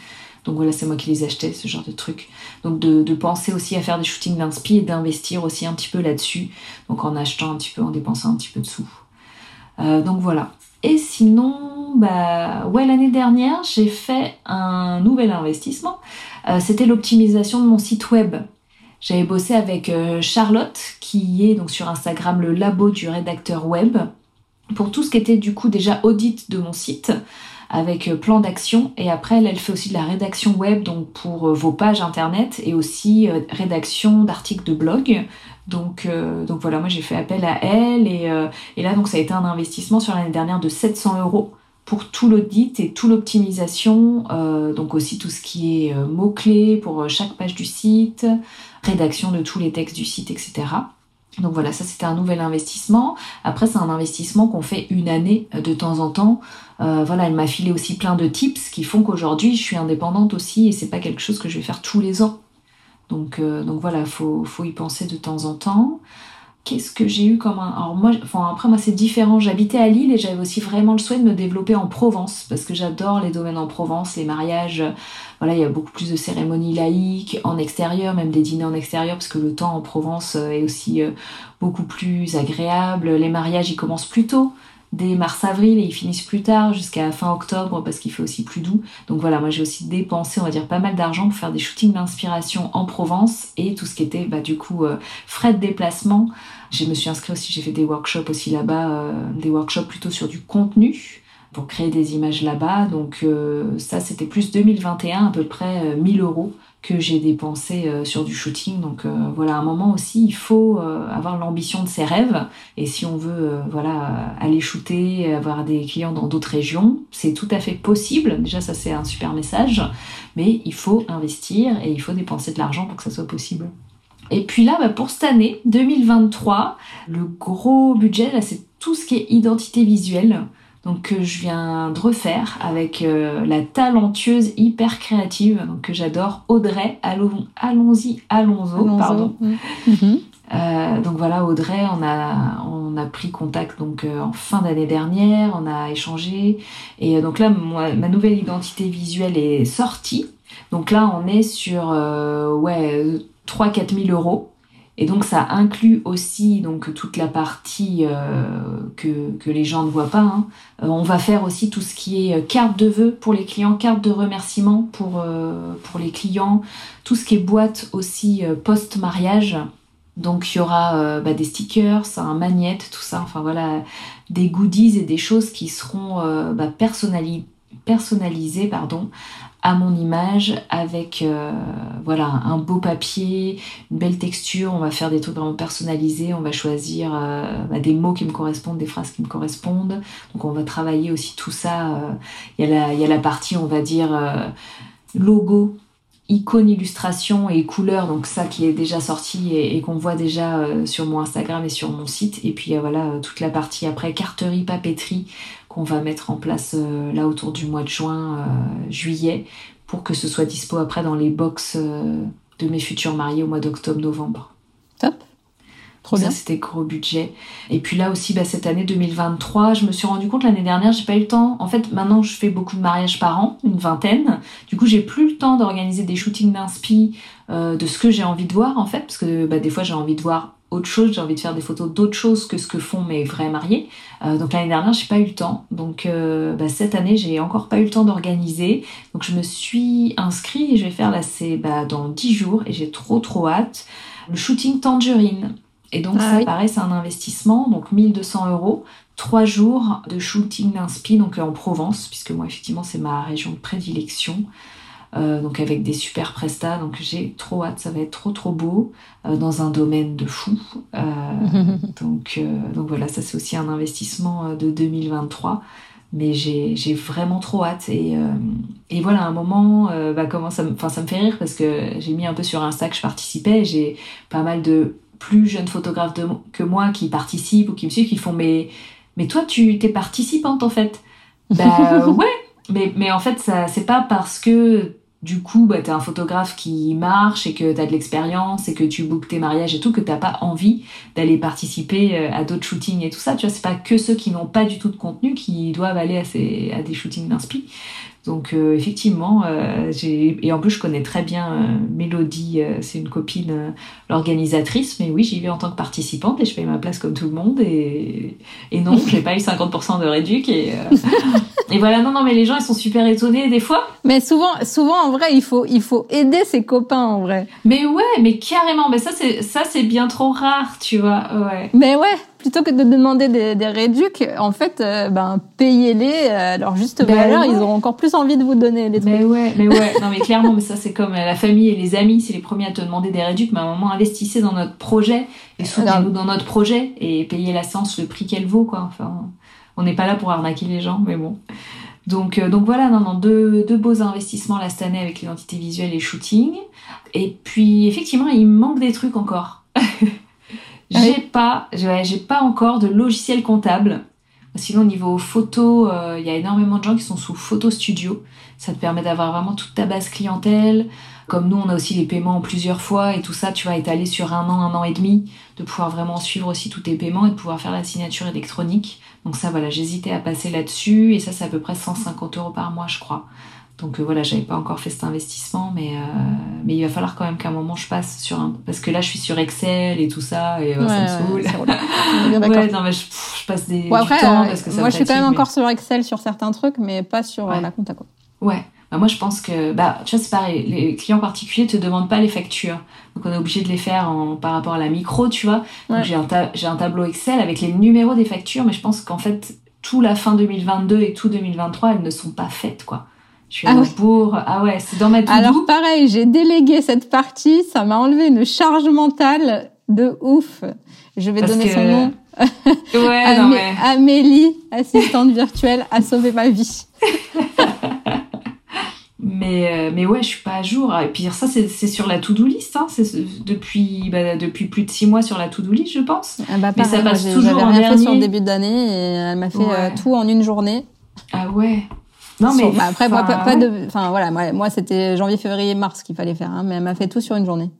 Donc voilà, c'est moi qui les achetais, ce genre de trucs. Donc de, penser aussi à faire des shootings d'inspi et d'investir aussi un petit peu là-dessus. Donc en achetant un petit peu, en dépensant un petit peu de sous. Euh, donc voilà. Et sinon, bah ouais, l'année dernière, j'ai fait un nouvel investissement. Euh, c'était l'optimisation de mon site web. J'avais bossé avec euh, Charlotte, qui est donc sur Instagram le labo du rédacteur web pour tout ce qui était du coup déjà audit de mon site avec euh, plan d'action. Et après elle, elle fait aussi de la rédaction web donc pour euh, vos pages internet et aussi euh, rédaction d'articles de blog. Donc, donc voilà moi j'ai fait appel à elle et, et, là donc ça a été un investissement sur l'année dernière de 700 euros pour tout l'audit et tout l'optimisation donc aussi tout ce qui est mots clés pour chaque page du site rédaction de tous les textes du site etc donc voilà, ça c'était un nouvel investissement. Après, c'est un investissement qu'on fait une année euh, de temps en temps. Euh, voilà, elle m'a filé aussi plein de tips qui font qu'aujourd'hui je suis indépendante aussi et c'est pas quelque chose que je vais faire tous les ans. Donc, euh, voilà, faut, faut y penser de temps en temps qu'est-ce que j'ai eu comme un... Alors moi, enfin après moi c'est différent. J'habitais à Lille et j'avais aussi vraiment le souhait de me développer en Provence parce que j'adore les domaines en Provence, les mariages. Voilà, il y a beaucoup plus de cérémonies laïques en extérieur, même des dîners en extérieur parce que le temps en Provence euh, est aussi euh, beaucoup plus agréable. Les mariages ils commencent plus tôt dès mars-avril et ils finissent plus tard jusqu'à fin octobre parce qu'il fait aussi plus doux. Donc voilà, moi j'ai aussi dépensé, on va dire, pas mal d'argent pour faire des shootings d'inspiration en Provence et tout ce qui était bah, du coup euh, frais de déplacement. Je me suis inscrite aussi, j'ai fait des workshops aussi là-bas, euh, des workshops plutôt sur du contenu pour créer des images là-bas. Donc euh, ça c'était plus 2021 à peu près 1000 euros que j'ai dépensé euh, sur du shooting. Donc euh, voilà, à un moment aussi, il faut euh, avoir l'ambition de ses rêves. Et si on veut voilà aller shooter, avoir des clients dans d'autres régions, c'est tout à fait possible. Déjà, ça c'est un super message. Mais il faut investir et il faut dépenser de l'argent pour que ça soit possible. Et puis là, bah, pour cette année 2023, le gros budget, là, c'est tout ce qui est identité visuelle donc que je viens de refaire avec euh, la talentueuse hyper créative donc que j'adore Audrey allons allons-y allons-y pardon. mhm. euh, donc voilà Audrey on a on a pris contact donc euh, en fin d'année dernière on a échangé. Et donc là ma nouvelle identité visuelle est sortie. Donc là on est sur ouais 3 4 000 euros et donc ça inclut aussi donc toute la partie euh, que, que, les gens ne voient pas. Hein. Euh, on va faire aussi tout ce qui est euh, carte de vœux pour les clients, carte de remerciement pour, pour les clients, tout ce qui est boîte aussi post-mariage. Donc il y aura bah, des stickers, un magnète, tout ça, enfin voilà, des goodies et des choses qui seront bah, personnalisées pardon, à mon image avec euh, voilà un beau papier, une belle texture. On va faire des trucs vraiment personnalisés. On va choisir euh, bah, des mots qui me correspondent, des phrases qui me correspondent. Donc on va travailler aussi tout ça. Euh. Il y, y a la partie on va dire logo icône illustration et couleur donc ça qui est déjà sorti et, qu'on voit déjà sur mon Instagram et sur mon site et puis voilà toute la partie après carterie papeterie qu'on va mettre en place euh, là autour du mois de juin, euh, juillet, pour que ce soit dispo après dans les box euh, de mes futurs mariés au mois d'octobre-novembre. Top. Trop ça, c'était gros budget. Et puis là aussi, bah, cette année 2023, je me suis rendu compte l'année dernière, j'ai pas eu le temps. En fait, maintenant, je fais beaucoup de mariages par an, une vingtaine. Du coup, j'ai plus le temps d'organiser des shootings d'inspi de ce que j'ai envie de voir, en fait, parce que bah, des fois, j'ai envie de voir autre chose, j'ai envie de faire des photos d'autres choses que ce que font mes vrais mariés. Euh, donc l'année dernière, j'ai pas eu le temps. Donc euh, bah, cette année, j'ai encore pas eu le temps d'organiser. Donc je me suis inscrite et je vais faire là, c'est bah, dans 10 jours et j'ai trop trop hâte. Le shooting Tangerine. Et donc ah ça paraît, c'est un investissement, donc 1200 euros. Trois jours de shooting d'inspi, donc en Provence, puisque moi effectivement c'est ma région de prédilection. Euh, donc avec des super prestats. Donc j'ai trop hâte, ça va être trop trop beau euh, dans un domaine de fou. Euh, donc, donc voilà, ça c'est aussi un investissement de 2023. Mais j'ai vraiment trop hâte. Et, et voilà, à un moment, bah, comment ça, ça me fait rire parce que j'ai mis un peu sur Insta que je participais. J'ai pas mal de plus jeunes photographes que moi qui participent ou qui me suivent, qui font Mais, mais toi, tu t'es participante en fait. Bah ouais, mais, mais en fait, ça c'est pas parce que du coup, bah, tu un photographe qui marche et que tu as de l'expérience et que tu bookes tes mariages et tout, que t'as pas envie d'aller participer euh, à d'autres shootings et tout ça. Tu vois, c'est pas que ceux qui n'ont pas du tout de contenu qui doivent aller à, à des shootings d'inspi. Donc euh, effectivement, euh, et en plus je connais très bien euh, Mélodie, c'est une copine, l'organisatrice, mais oui j'y vais en tant que participante et je paye ma place comme tout le monde et, et non j'ai pas eu 50% de réduc et, et voilà non non mais les gens ils sont super étonnés des fois. Mais souvent souvent en vrai il faut il faut aider ses copains en vrai. Mais ouais mais carrément mais ça c'est ça c'est bien trop rare tu vois ouais. Mais ouais plutôt que de demander des, des réducs, en fait, euh, ben payez-les euh, leur juste ben valeur. Ils auront encore plus envie de vous donner les trucs. Mais ouais, mais ouais. non, mais clairement, mais ça c'est comme euh, la famille et les amis, c'est les premiers à te demander des réducs. Mais à un moment, investissez dans notre projet et soutenez-nous dans notre projet et payez la séance le prix qu'elle vaut, quoi. Enfin, on n'est pas là pour arnaquer les gens, mais bon. Donc, donc voilà, non, non, deux, deux beaux investissements là cette année avec l'identité visuelle et shooting. Et puis effectivement, il manque des trucs encore. Ah j'ai pas, j'ai pas encore de logiciel comptable. Sinon, au niveau photo, euh, il y a énormément de gens qui sont sous Photo Studio. Ça te permet d'avoir vraiment toute ta base clientèle. Comme nous, on a aussi les paiements en plusieurs fois et tout ça, tu vas étaler sur un an, un an et demi, de pouvoir vraiment suivre aussi tous tes paiements et de pouvoir faire la signature électronique. Donc ça, voilà, j'hésitais à passer là-dessus et ça, c'est à peu près 150 euros par mois, je crois. Donc euh, voilà, j'avais pas encore fait cet investissement, mais, euh, mais il va falloir quand même qu'à un moment je passe sur un. Parce que là, je suis sur Excel et tout ça, et euh, ça me saoule. ouais, non, mais je, passe des, du temps parce que ça Moi, je suis quand même encore sur Excel sur certains trucs, mais pas sur la compta, quoi. Ouais. Bah, moi, je pense que, bah, tu vois, c'est pareil. Les clients particuliers te demandent pas les factures. Donc, on est obligé de les faire en, par rapport à la micro, tu vois. Donc, j'ai un, j'ai un tableau Excel avec les numéros des factures, mais je pense qu'en fait, tout la fin 2022 et tout 2023, elles ne sont pas faites, quoi. Je suis ah pour. Ah ouais, c'est dans ma to Alors pareil, j'ai délégué cette partie, ça m'a enlevé une charge mentale de ouf. Je vais donner son nom. ouais, non, mais... Amélie, assistante virtuelle, a sauvé ma vie. mais euh, mais ouais, je suis pas à jour. Et puis ça, c'est sur la to-do list. Hein. C'est depuis bah, depuis plus de six mois sur la to-do list, je pense. Ah bah, mais ça passe toujours en rien fait sur le début d'année et elle m'a fait euh, tout en une journée. Ah ouais. Non mais bah, après moi pas, de enfin voilà moi, moi c'était janvier février mars qu'il fallait faire hein, mais elle m'a fait tout sur une journée.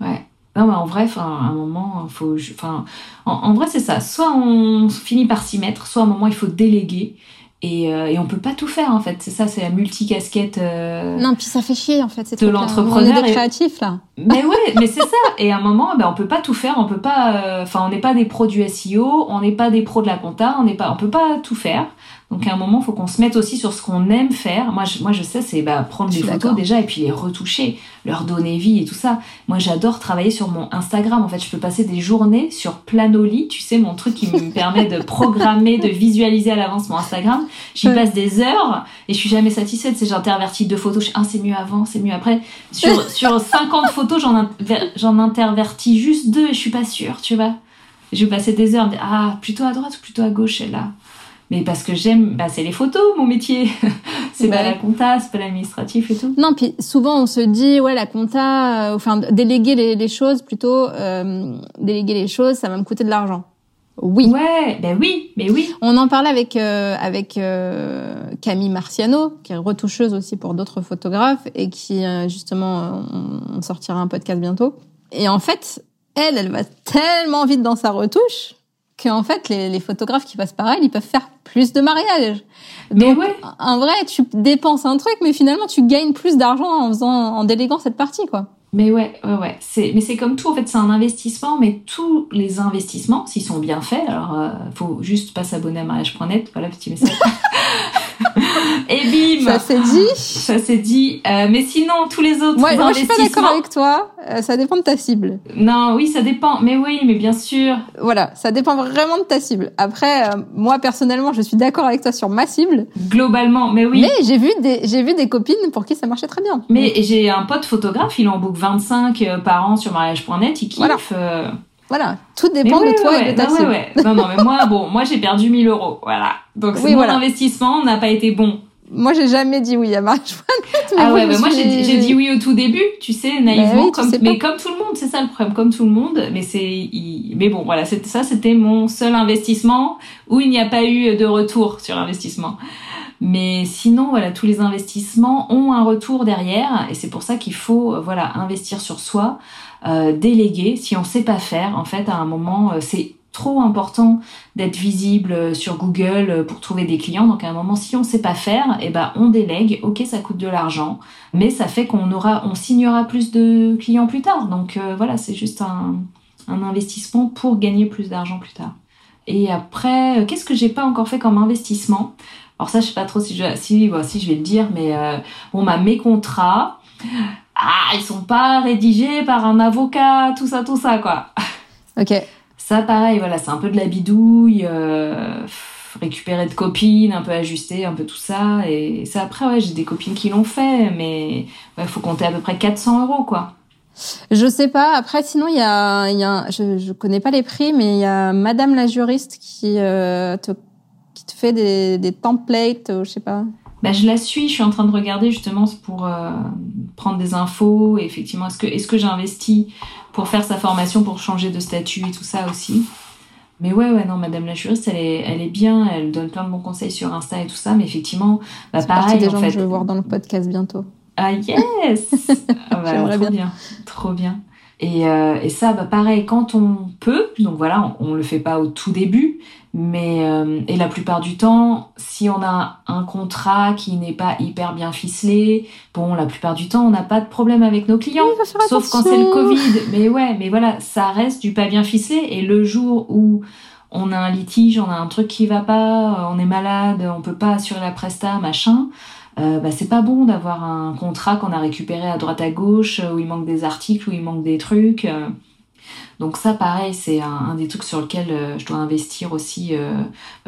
Ouais. Non mais en vrai enfin à un moment faut enfin en, vrai c'est ça. Soit on finit par s'y mettre soit à un moment il faut déléguer. Et, euh, et on peut pas tout faire en fait. C'est ça c'est la multicasquette euh, non puis ça fait chier en fait de l'entrepreneur des créatifs là. Mais ouais mais c'est ça. Et à un moment ben on peut pas tout faire. On peut pas euh, enfin on n'est pas des pros du SEO on n'est pas des pros de la compta on n'est pas on peut pas tout faire Donc à un moment, faut qu'on se mette aussi sur ce qu'on aime faire. Moi, je, moi, je sais, c'est bah, prendre des photos déjà et puis les retoucher, leur donner vie et tout ça. Moi, j'adore travailler sur mon Instagram. En fait, je peux passer des journées sur Planoly, tu sais, mon truc qui me permet de programmer, de visualiser à l'avance mon Instagram. J'y passe des heures et je suis jamais satisfaite. C'est j'intervertis deux photos. Je, ah, c'est mieux avant, c'est mieux après. Sur, sur 50 photos, j'en, j'en intervertis juste deux et je suis pas sûre, tu vois. Je vais passer des heures, ah, plutôt à droite ou plutôt à gauche, là? Mais parce que j'aime, bah, c'est les photos, mon métier. c'est pas la compta, c'est pas l'administratif et tout. Non, puis souvent on se dit, ouais, la compta, euh, enfin, déléguer les, les choses plutôt, euh, déléguer les choses, ça va me coûter de l'argent. Oui. Ouais, ben oui, mais oui. On en parlait avec euh, avec euh, Camille Marciano, qui est retoucheuse aussi pour d'autres photographes et qui justement on sortira un podcast bientôt. Et en fait, elle, elle va tellement vite dans sa retouche qu'en fait, les, les, photographes qui passent par elle, ils peuvent faire plus de mariages. Donc, ouais. en vrai, tu dépenses un truc, mais finalement, tu gagnes plus d'argent en faisant, en déléguant cette partie, quoi. Mais ouais, ouais, ouais. C'est, mais c'est comme tout, en fait, c'est un investissement, mais tous les investissements, s'ils sont bien faits, alors, euh, faut juste pas s'abonner à mariage.net, voilà, petit message. Et bim Ça s'est dit Ça s'est dit. Euh, mais sinon, tous les autres moi, moi, je suis pas d'accord avec toi. Euh, ça dépend de ta cible. Non, oui, ça dépend. Mais oui, mais bien sûr. Voilà, ça dépend vraiment de ta cible. Après, euh, moi, personnellement, je suis d'accord avec toi sur ma cible. Globalement, mais oui. Mais j'ai vu des, j'ai vu des copines pour qui ça marchait très bien. Mais j'ai un pote photographe, il en book 25 euh, par an sur mariage.net, il kiffe. Voilà. Voilà, tout dépend de toi et de ta non, cible. Ouais, non, non, mais moi, bon, moi j'ai perdu 1000 euros, voilà. Donc oui, mon investissement n'a pas été bon. Moi, j'ai jamais dit oui à mariage.net. Ah ouais, bah moi j'ai dit oui au tout début, tu sais, naïvement, bah comme, mais comme tout le monde, c'est ça le problème, comme tout le monde. Mais c'est, mais bon, voilà, ça, c'était mon seul investissement où il n'y a pas eu de retour sur l'investissement. Mais sinon, voilà, tous les investissements ont un retour derrière, et c'est pour ça qu'il faut, voilà, investir sur soi, euh, déléguer. Si on sait pas faire, en fait, à un moment, euh, c'est trop important d'être visible euh, sur Google euh, pour trouver des clients. Donc à un moment, si on sait pas faire, eh ben on délègue. Ok, ça coûte de l'argent, mais ça fait qu'on aura, on signera plus de clients plus tard. Donc euh, voilà, c'est juste un, un, investissement pour gagner plus d'argent plus tard. Et après, qu'est-ce que j'ai pas encore fait comme investissement? Alors ça, je sais pas trop si je, si, si je vais le dire, mais bon, bah, mes contrats, ah, ils sont pas rédigés par un avocat, tout ça, tout ça, quoi. Ok. Ça, pareil, voilà, c'est un peu de la bidouille, euh, récupérer de copines, un peu ajuster, un peu tout ça. Et ça, après, ouais, j'ai des copines qui l'ont fait, mais il faut compter à peu près 400 euros, quoi. Je sais pas. Après, sinon, il y a, y a je, je connais pas les prix, mais il y a Madame la juriste qui, euh, te, qui te fait des, des templates, je sais pas. Bah, je la suis, je suis en train de regarder justement pour euh, prendre des infos. Et effectivement, est-ce que, est-ce que j'ai investi pour faire sa formation, pour changer de statut et tout ça aussi. Mais ouais, ouais, non, Madame la juriste, elle est, elle est bien, elle donne plein de bons conseils sur Insta et tout ça, mais effectivement, bah, pareil, des en gens fait. Que je vais voir dans le podcast bientôt. Ah yes ah, bah, Trop bien. bien. Trop bien. Et, euh, et ça, bah, pareil, quand on peut, donc voilà, on, on le fait pas au tout début, mais euh, et la plupart du temps, si on a un contrat qui n'est pas hyper bien ficelé, bon, la plupart du temps, on n'a pas de problème avec nos clients, sauf quand c'est le Covid. Mais ouais, mais voilà, ça reste du pas bien ficelé. Et le jour où on a un litige, on a un truc qui va pas, on est malade, on peut pas assurer la presta, machin. Euh, bah, c'est pas bon d'avoir un contrat qu'on a récupéré à droite à gauche où il manque des articles, où il manque des trucs. Euh. Donc ça, pareil, c'est un, des trucs sur lequel euh, je dois investir aussi euh,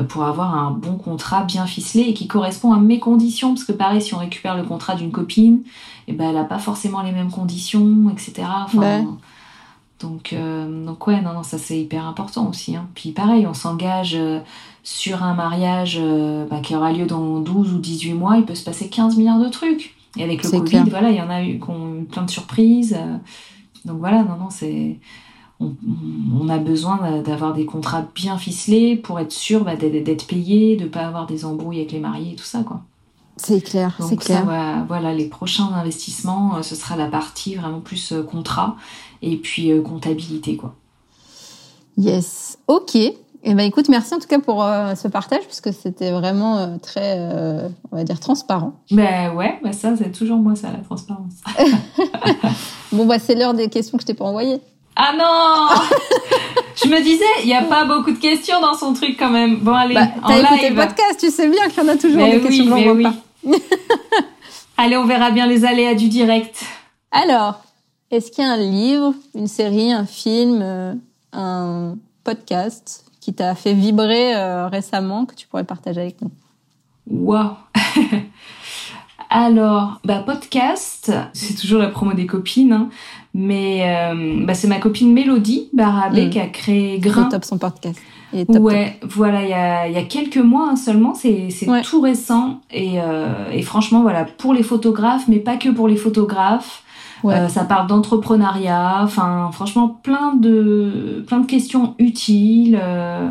pour avoir un bon contrat bien ficelé et qui correspond à mes conditions. Parce que pareil, si on récupère le contrat d'une copine, eh ben, elle n'a pas forcément les mêmes conditions, etc. Donc, euh, donc ouais, non, non, ça c'est hyper important aussi. Hein. Puis pareil, on s'engage sur un mariage bah, qui aura lieu dans 12 ou 18 mois, il peut se passer 15 milliards de trucs. Et avec le Covid, voilà, il y en a eu qui ont eu plein de surprises. donc voilà, non, non, c'est on, a besoin d'avoir des contrats bien ficelés pour être sûr bah, d'être payé, de pas avoir des embrouilles avec les mariés et tout ça, quoi. C'est clair, c'est clair. voilà, les prochains investissements, euh, ce sera la partie vraiment plus euh, contrat et puis euh, comptabilité, quoi. Yes, ok. Eh ben écoute, merci en tout cas pour ce partage parce que c'était vraiment très, on va dire transparent. Ben ouais, bah ça c'est toujours moi ça la transparence. bon bah c'est l'heure des questions que je t'ai pas envoyées. Ah non Je me disais, il n'y a pas beaucoup de questions dans son truc quand même. Bon, allez, bah, en écouté le podcast, tu sais bien qu'il y en a toujours des questions que oui. pas. allez, on verra bien les aléas du direct. Alors, est-ce qu'il y a un livre, une série, un film, euh, un podcast qui t'a fait vibrer euh, récemment que tu pourrais partager avec nous? Waouh Alors, bah podcast, c'est toujours la promo des copines, hein, mais euh, bah, c'est ma copine Mélodie Barabé mm. qui a créé Grain. top son podcast. Ouais, voilà, il y a, y a quelques mois hein, seulement, c'est tout récent et, euh, et franchement voilà pour les photographes, mais pas que pour les photographes. Euh, ça parle d'entrepreneuriat, enfin franchement plein de plein de questions utiles. Euh,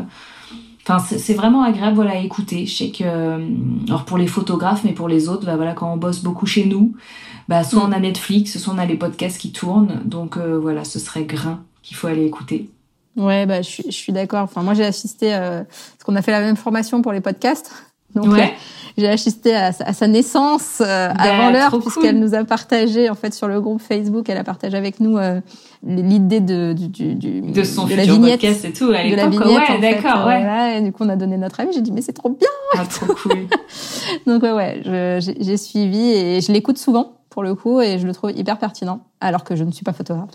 enfin c'est vraiment agréable voilà à écouter. Je sais que euh, alors pour les photographes, mais pour les autres, bah, voilà quand on bosse beaucoup chez nous, bah soit on a Netflix, soit on a les podcasts qui tournent. Donc voilà, ce serait Grain qu'il faut aller écouter. Ouais, bah je suis, je suis d'accord. Enfin moi j'ai assisté parce qu'on a fait la même formation pour les podcasts. Donc, ouais. j'ai assisté à, sa naissance euh, bah, avant l'heure puisqu'elle nous a partagé en fait sur le groupe Facebook, elle a partagé avec nous euh, l'idée de du, du, de son de la vignette. podcast et tout à de la vignette ouais, d'accord ouais. et du coup on a donné notre avis j'ai dit mais c'est trop bien ah, trop cool. donc ouais ouais j'ai suivi et je l'écoute souvent pour le coup et je le trouve hyper pertinent alors que je ne suis pas photographe.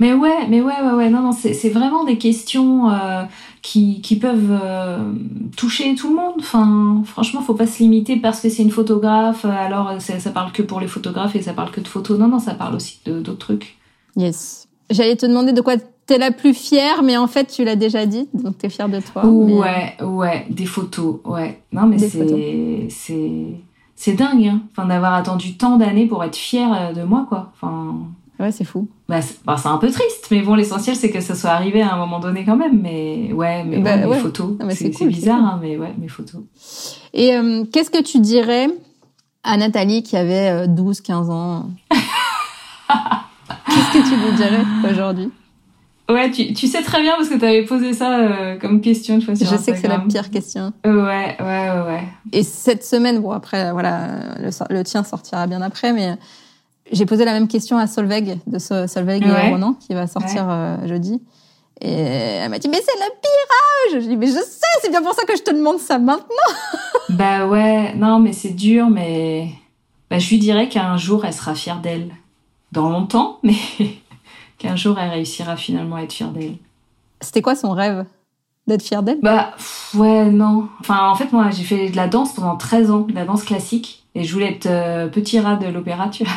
Mais ouais, mais ouais, ouais, ouais, non, non, c'est vraiment des questions euh, qui, qui peuvent euh, toucher tout le monde. Enfin, franchement, faut pas se limiter parce que c'est une photographe, alors ça parle que pour les photographes et ça parle que de photos. Non, non, ça parle aussi d'autres trucs. Yes. J'allais te demander de quoi t'es la plus fière, mais en fait, tu l'as déjà dit, donc t'es fière de toi. Ouais, ouais, des photos, ouais. Non, mais c'est, c'est, c'est dingue, hein. Enfin, d'avoir attendu tant d'années pour être fière euh, de moi, quoi. Enfin. Ouais, c'est fou. Bah, c'est bah, un peu triste, mais bon, l'essentiel c'est que ça soit arrivé à un moment donné quand même. Mais ouais, mais bah, mes photos, c'est bizarre, hein, mais ouais, mes photos. Et euh, qu'est-ce que tu dirais à Nathalie qui avait 12-15 euh, ans? Qu'est-ce que tu lui dirais aujourd'hui? Ouais, tu, tu, sais très bien parce que tu avais posé ça euh, comme question une fois sur Je sais que c'est la pire question. Ouais, ouais, ouais, ouais. Et cette semaine, bon après, voilà, le, le tien sortira bien après, mais j'ai posé la même question à Solveig de Solveig ouais. Ronan qui va sortir euh, jeudi. Et elle m'a dit mais c'est la pire âge. Je dis mais je sais, c'est bien pour ça que je te demande ça maintenant. bah ouais, non mais c'est dur, mais bah, je lui dirais qu'un jour elle sera fière d'elle. Dans longtemps, mais qu'un jour elle réussira finalement à être fière d'elle. C'était quoi son rêve D'être fière d'elle? Bah ouais, non. Enfin en fait moi j'ai fait de la danse pendant 13 ans, de la danse classique. Et je voulais être euh, petit rat de l'opéra, tu vois.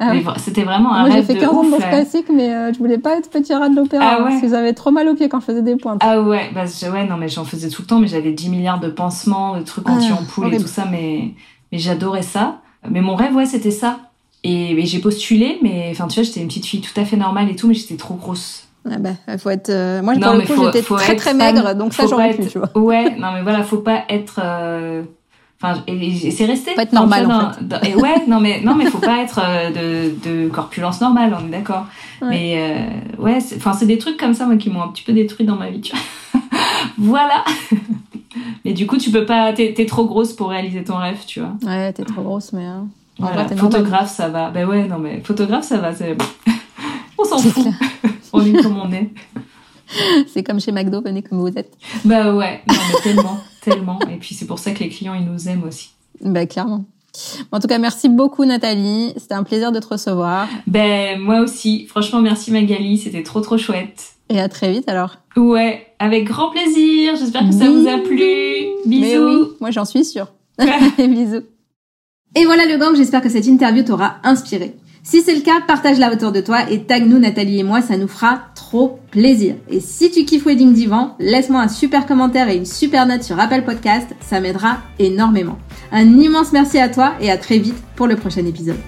Ah C'était vraiment un Moi, j'ai fait 15 ans de danse classique, mais euh, je voulais pas être petit rat de l'opéra. Ah parce que j'avais trop mal aux pieds quand je faisais des pointes. Ah ouais, bah, ouais, non, mais j'en faisais tout le temps, mais j'avais 10 milliards de pansements, de trucs anti-ampoule ah, et tout ça, mais, mais j'adorais ça. Mais mon rêve, ouais, c'était ça. Et, j'ai postulé, mais enfin, tu vois, j'étais une petite fille tout à fait normale et tout, mais j'étais trop grosse. Ah bah, faut être. Euh, moi, pour le coup, j'étais très très maigre, donc ça j'aurais pu, tu vois. Ouais, non mais voilà, faut pas être. Euh... Enfin, et, c'est resté. Faut être normal en fait. et ouais, non mais non mais faut pas être euh, de, de corpulence normale, on est d'accord. Mais euh, ouais, enfin c'est des trucs comme ça moi qui m'ont un petit peu détruit dans ma vie. Tu vois. voilà. mais du coup, tu peux pas. T'es es trop grosse pour réaliser ton rêve, tu vois. Ouais, t'es trop grosse, mais. Hein. Voilà. photographe, ça va. Ben ouais, non, mais photographe, ça va. on s'en fout. on est comme on est. C'est comme chez McDo, venez comme vous êtes. Bah ouais, non, mais tellement, tellement. Et puis c'est pour ça que les clients, ils nous aiment aussi. Bah clairement. En tout cas, merci beaucoup Nathalie. C'était un plaisir de te recevoir. Ben moi aussi. Franchement, merci Magali. C'était trop trop chouette. Et à très vite alors. Ouais, avec grand plaisir. J'espère que ça vous a plu. Bisous. oui, moi j'en suis sûre. Bisous. Et voilà le gang, j'espère que cette interview t'aura inspiré. Si c'est le cas, partage-la autour de toi et tag nous Nathalie et moi, ça nous fera trop plaisir. Et si tu kiffes Wedding Divan, laisse-moi un super commentaire et une super note sur Apple Podcast, ça m'aidera énormément. Un immense merci à toi et à très vite pour le prochain épisode.